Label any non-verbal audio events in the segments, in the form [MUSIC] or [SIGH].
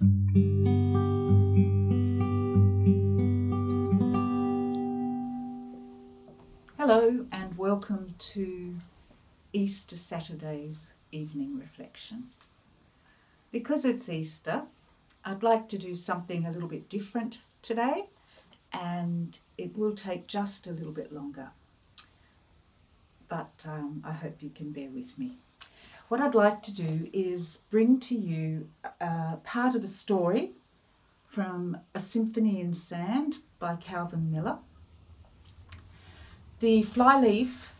Hello, and welcome to Easter Saturday's evening reflection. Because it's Easter, I'd like to do something a little bit different today, and it will take just a little bit longer. But um, I hope you can bear with me. What I'd like to do is bring to you uh, part of a story from A Symphony in Sand by Calvin Miller. The flyleaf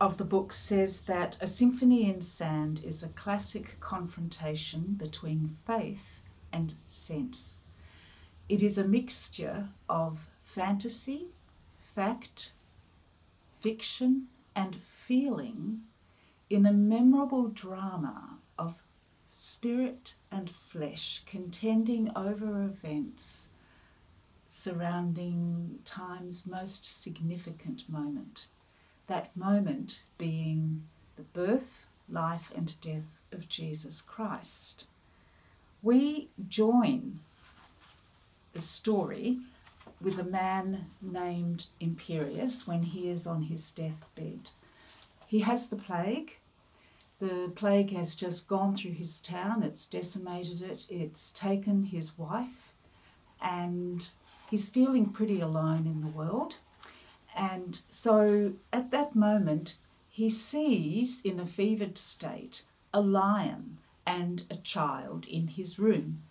of the book says that A Symphony in Sand is a classic confrontation between faith and sense. It is a mixture of fantasy, fact, fiction, and feeling in a memorable drama of spirit and flesh contending over events surrounding time's most significant moment. That moment being the birth, life, and death of Jesus Christ. We join the story with a man named Imperius when he is on his deathbed. He has the plague. The plague has just gone through his town, it's decimated it, it's taken his wife, and he's feeling pretty alone in the world. And so at that moment, he sees in a fevered state a lion and a child in his room.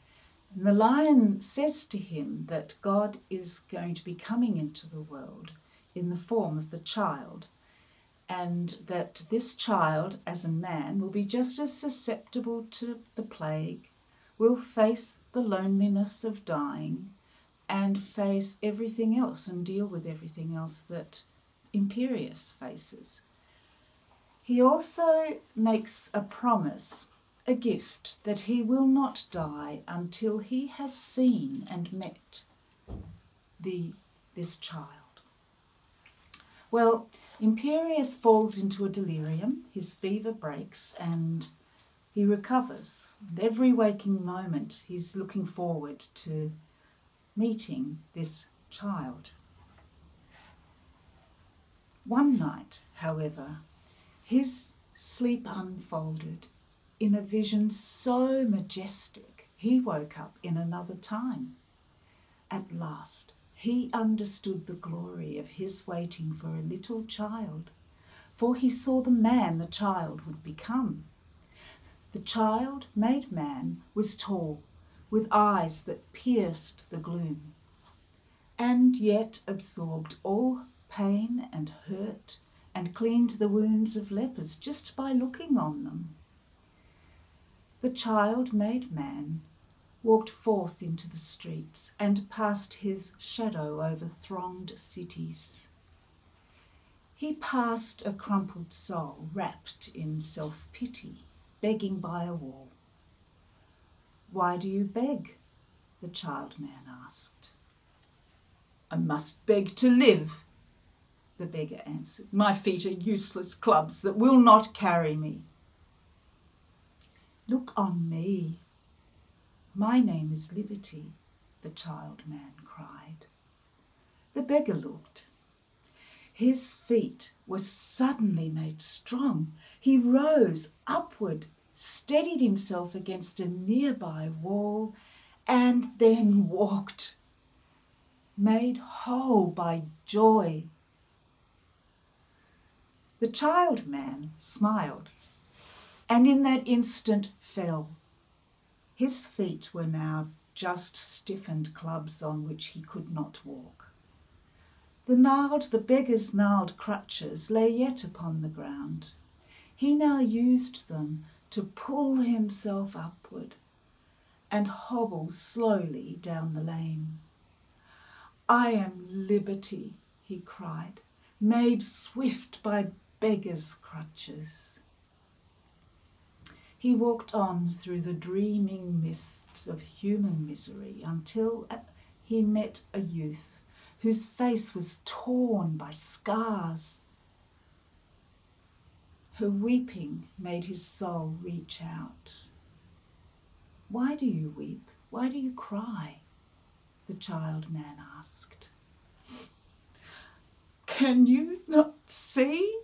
And the lion says to him that God is going to be coming into the world in the form of the child, and that this child, as a man, will be just as susceptible to the plague, will face the loneliness of dying, and face everything else and deal with everything else that Imperius faces. He also makes a promise a gift that he will not die until he has seen and met the this child. Well, Imperius falls into a delirium, his fever breaks, and he recovers. And every waking moment, he's looking forward to meeting this child. One night, however, his sleep unfolded in a vision so majestic, he woke up in another time. At last, he understood the glory of his waiting for a little child, for he saw the man the child would become. The child, made man, was tall, with eyes that pierced the gloom, and yet absorbed all pain and hurt and cleaned the wounds of lepers just by looking on them the child made man walked forth into the streets and passed his shadow over thronged cities. He passed a crumpled soul wrapped in self pity, begging by a wall. Why do you beg? the child man asked. I must beg to live, the beggar answered. My feet are useless clubs that will not carry me. Look on me. My name is Liberty, the child man cried. The beggar looked. His feet were suddenly made strong. He rose upward, steadied himself against a nearby wall, and then walked, made whole by joy. The child man smiled and in that instant fell. His feet were now just stiffened clubs on which he could not walk. The gnarled, the beggar's gnarled crutches lay yet upon the ground. He now used them to pull himself upward and hobble slowly down the lane. I am liberty, he cried, made swift by beggars' crutches. He walked on through the dreaming mists of human misery until uh, he met a youth whose face was torn by scars. Her weeping made his soul reach out. Why do you weep? Why do you cry? The child man asked. Can you not see?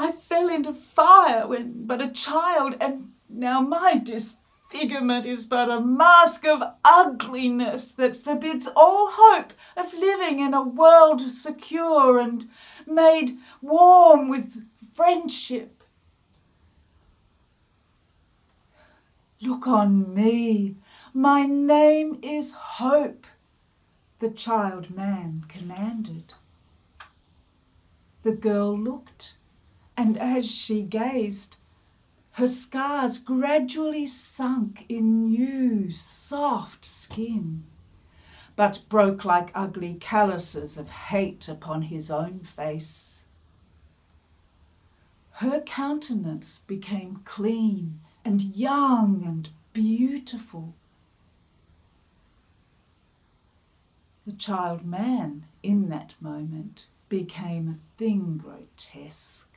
I fell into fire when but a child, and now my disfigurement is but a mask of ugliness that forbids all hope of living in a world secure and made warm with friendship. Look on me. My name is Hope, the child man commanded. The girl looked and as she gazed, her scars gradually sunk in new, soft skin, but broke like ugly calluses of hate upon his own face. Her countenance became clean and young and beautiful. The child man, in that moment, became a thing grotesque.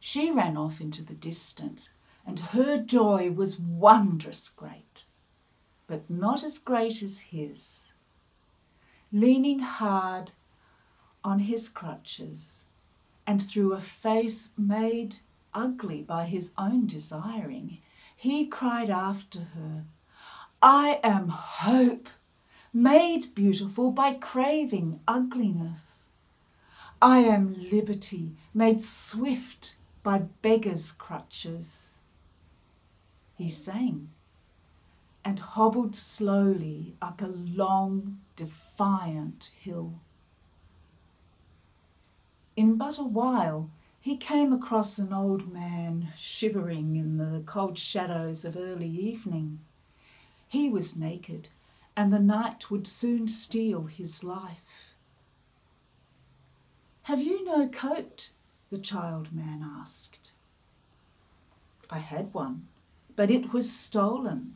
She ran off into the distance, and her joy was wondrous great, but not as great as his. Leaning hard on his crutches, and through a face made ugly by his own desiring, he cried after her, I am hope, made beautiful by craving ugliness. I am liberty, made swift by beggars' crutches. He sang and hobbled slowly up a long, defiant hill. In but a while, he came across an old man shivering in the cold shadows of early evening. He was naked, and the night would soon steal his life. Have you no coat? The child man asked. I had one, but it was stolen.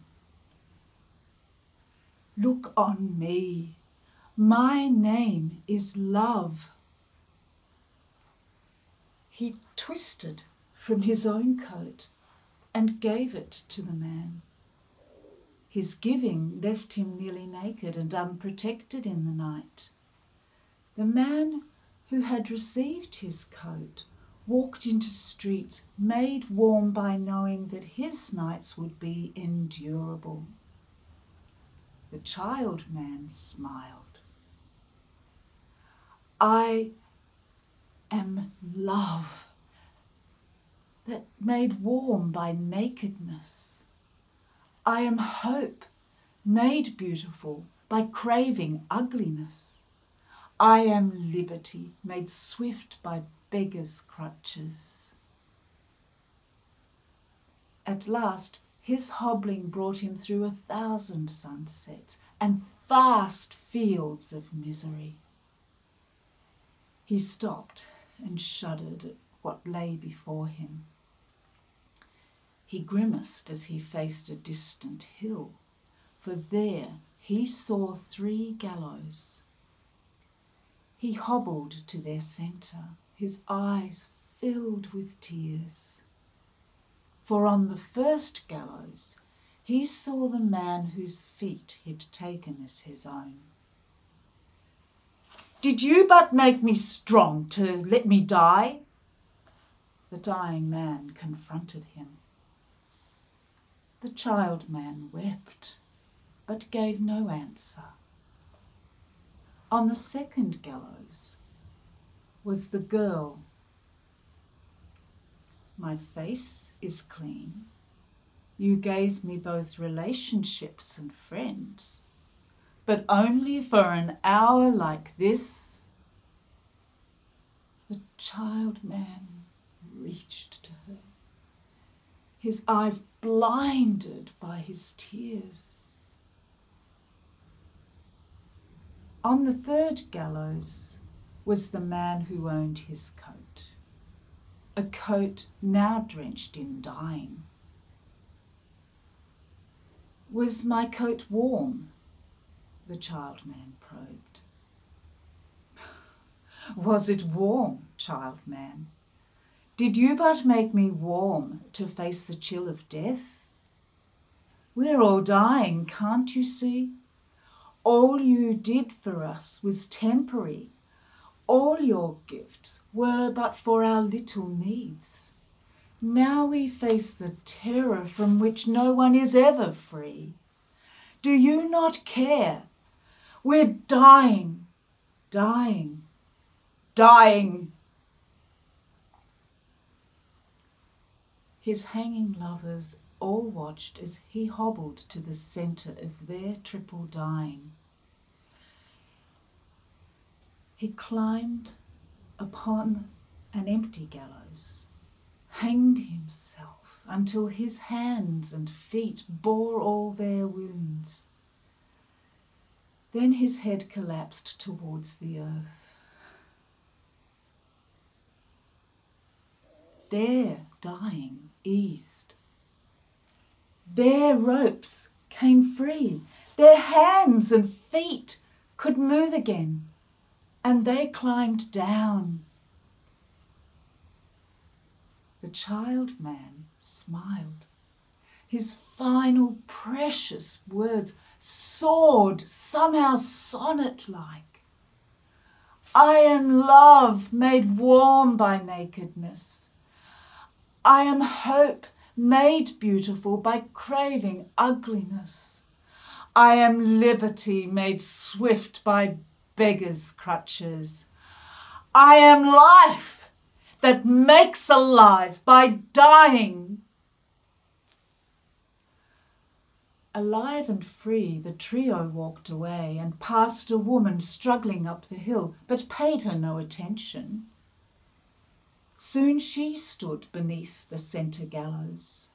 Look on me. My name is Love. He twisted from his own coat and gave it to the man. His giving left him nearly naked and unprotected in the night. The man who had received his coat walked into streets made warm by knowing that his nights would be endurable. The child man smiled. I am love that made warm by nakedness. I am hope made beautiful by craving ugliness. I am liberty, made swift by beggars' crutches. At last, his hobbling brought him through a thousand sunsets and vast fields of misery. He stopped and shuddered at what lay before him. He grimaced as he faced a distant hill, for there he saw three gallows he hobbled to their centre, his eyes filled with tears. For on the first gallows he saw the man whose feet he'd taken as his own. Did you but make me strong to let me die? The dying man confronted him. The child man wept, but gave no answer. On the second gallows was the girl. My face is clean. You gave me both relationships and friends, but only for an hour like this. The child man reached to her, his eyes blinded by his tears. On the third gallows was the man who owned his coat, a coat now drenched in dying. Was my coat warm? The child man probed. [SIGHS] Was it warm, child man? Did you but make me warm to face the chill of death? We're all dying, can't you see? All you did for us was temporary. All your gifts were but for our little needs. Now we face the terror from which no one is ever free. Do you not care? We're dying, dying, dying. His hanging lovers all watched as he hobbled to the centre of their triple dying. He climbed upon an empty gallows, hanged himself until his hands and feet bore all their wounds. Then his head collapsed towards the earth. Their dying eased. Their ropes came free. Their hands and feet could move again, and they climbed down. The child man smiled. His final precious words soared somehow sonnet like. I am love made warm by nakedness. I am hope made beautiful by craving ugliness. I am liberty made swift by beggars' crutches. I am life that makes alive by dying. Alive and free, the trio walked away and passed a woman struggling up the hill, but paid her no attention. Soon she stood beneath the centre gallows.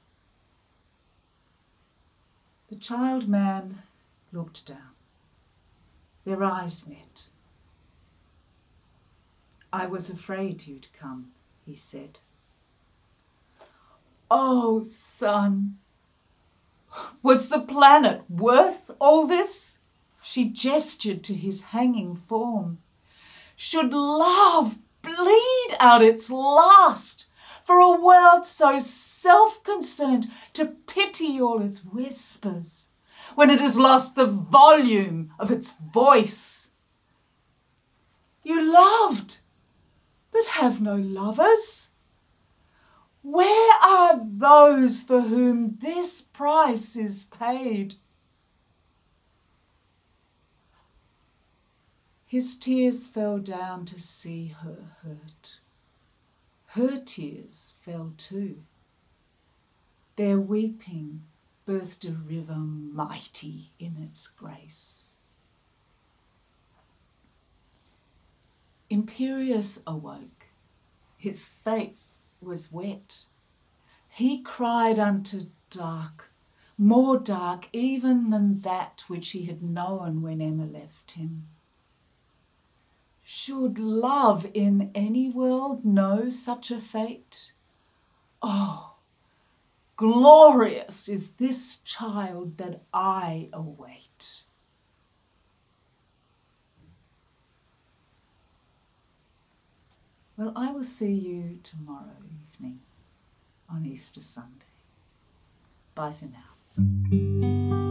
The child man looked down. Their eyes met. I was afraid you'd come, he said. Oh, son, was the planet worth all this? She gestured to his hanging form. Should love bleed out its last for a world so self concerned to pity all its whispers when it has lost the volume of its voice. You loved, but have no lovers. Where are those for whom this price is paid? His tears fell down to see her hurt. Her tears fell too. Their weeping birthed a river mighty in its grace. Imperius awoke. His face was wet. He cried unto dark, more dark even than that which he had known when Emma left him. Should love in any world know such a fate? Oh, glorious is this child that I await. Well, I will see you tomorrow evening on Easter Sunday. Bye for now.